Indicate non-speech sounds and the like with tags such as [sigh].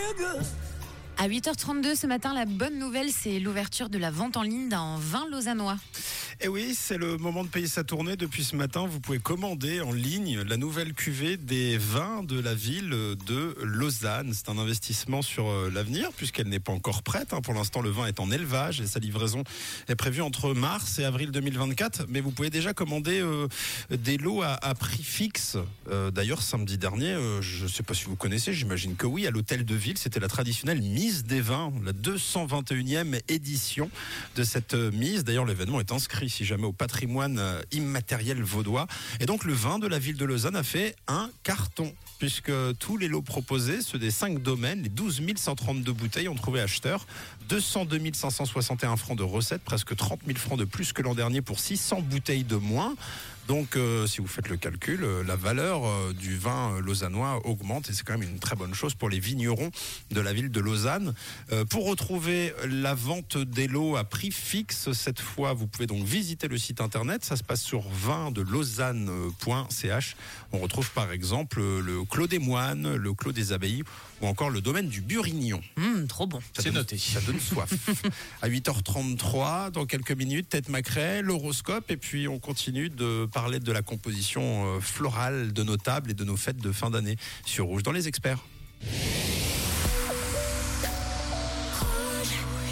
feel good. À 8h32 ce matin, la bonne nouvelle, c'est l'ouverture de la vente en ligne d'un vin lausannois. Et oui, c'est le moment de payer sa tournée. Depuis ce matin, vous pouvez commander en ligne la nouvelle cuvée des vins de la ville de Lausanne. C'est un investissement sur euh, l'avenir puisqu'elle n'est pas encore prête. hein. Pour l'instant, le vin est en élevage et sa livraison est prévue entre mars et avril 2024. Mais vous pouvez déjà commander euh, des lots à, prix fixe. Euh, D'ailleurs, samedi dernier, je ne sais pas si vous connaissez, j'imagine que oui, à l'hôtel de ville, c'était la traditionnelle mise des vins, la 221e édition de cette euh, mise. D'ailleurs, l'événement est inscrit, si jamais, au patrimoine euh, immatériel vaudois. Et donc, le vin de la ville de Lausanne a fait un carton, puisque tous les lots proposés, ceux des cinq domaines, les 12 132 bouteilles, ont trouvé acheteurs. 202 561 francs de recettes, presque 30 000 francs de plus que l'an dernier pour 600 bouteilles de moins. Donc, euh, si vous faites le calcul, euh, la valeur euh, du vin euh, lausannois augmente et c'est quand même une très bonne chose pour les vignerons de la ville de Lausanne. Euh, pour retrouver la vente des lots à prix fixe, cette fois, vous pouvez donc visiter le site internet. Ça se passe sur vinddelausanne.ch. On retrouve par exemple le Clos des Moines, le Clos des Abbayes ou encore le domaine du Burignon. Hum, trop bon. C'est noté. Ça donne soif. [laughs] à 8h33, dans quelques minutes, tête macrée, l'horoscope, et puis on continue de parler de la composition euh, florale de nos tables et de nos fêtes de fin d'année sur Rouge dans les experts.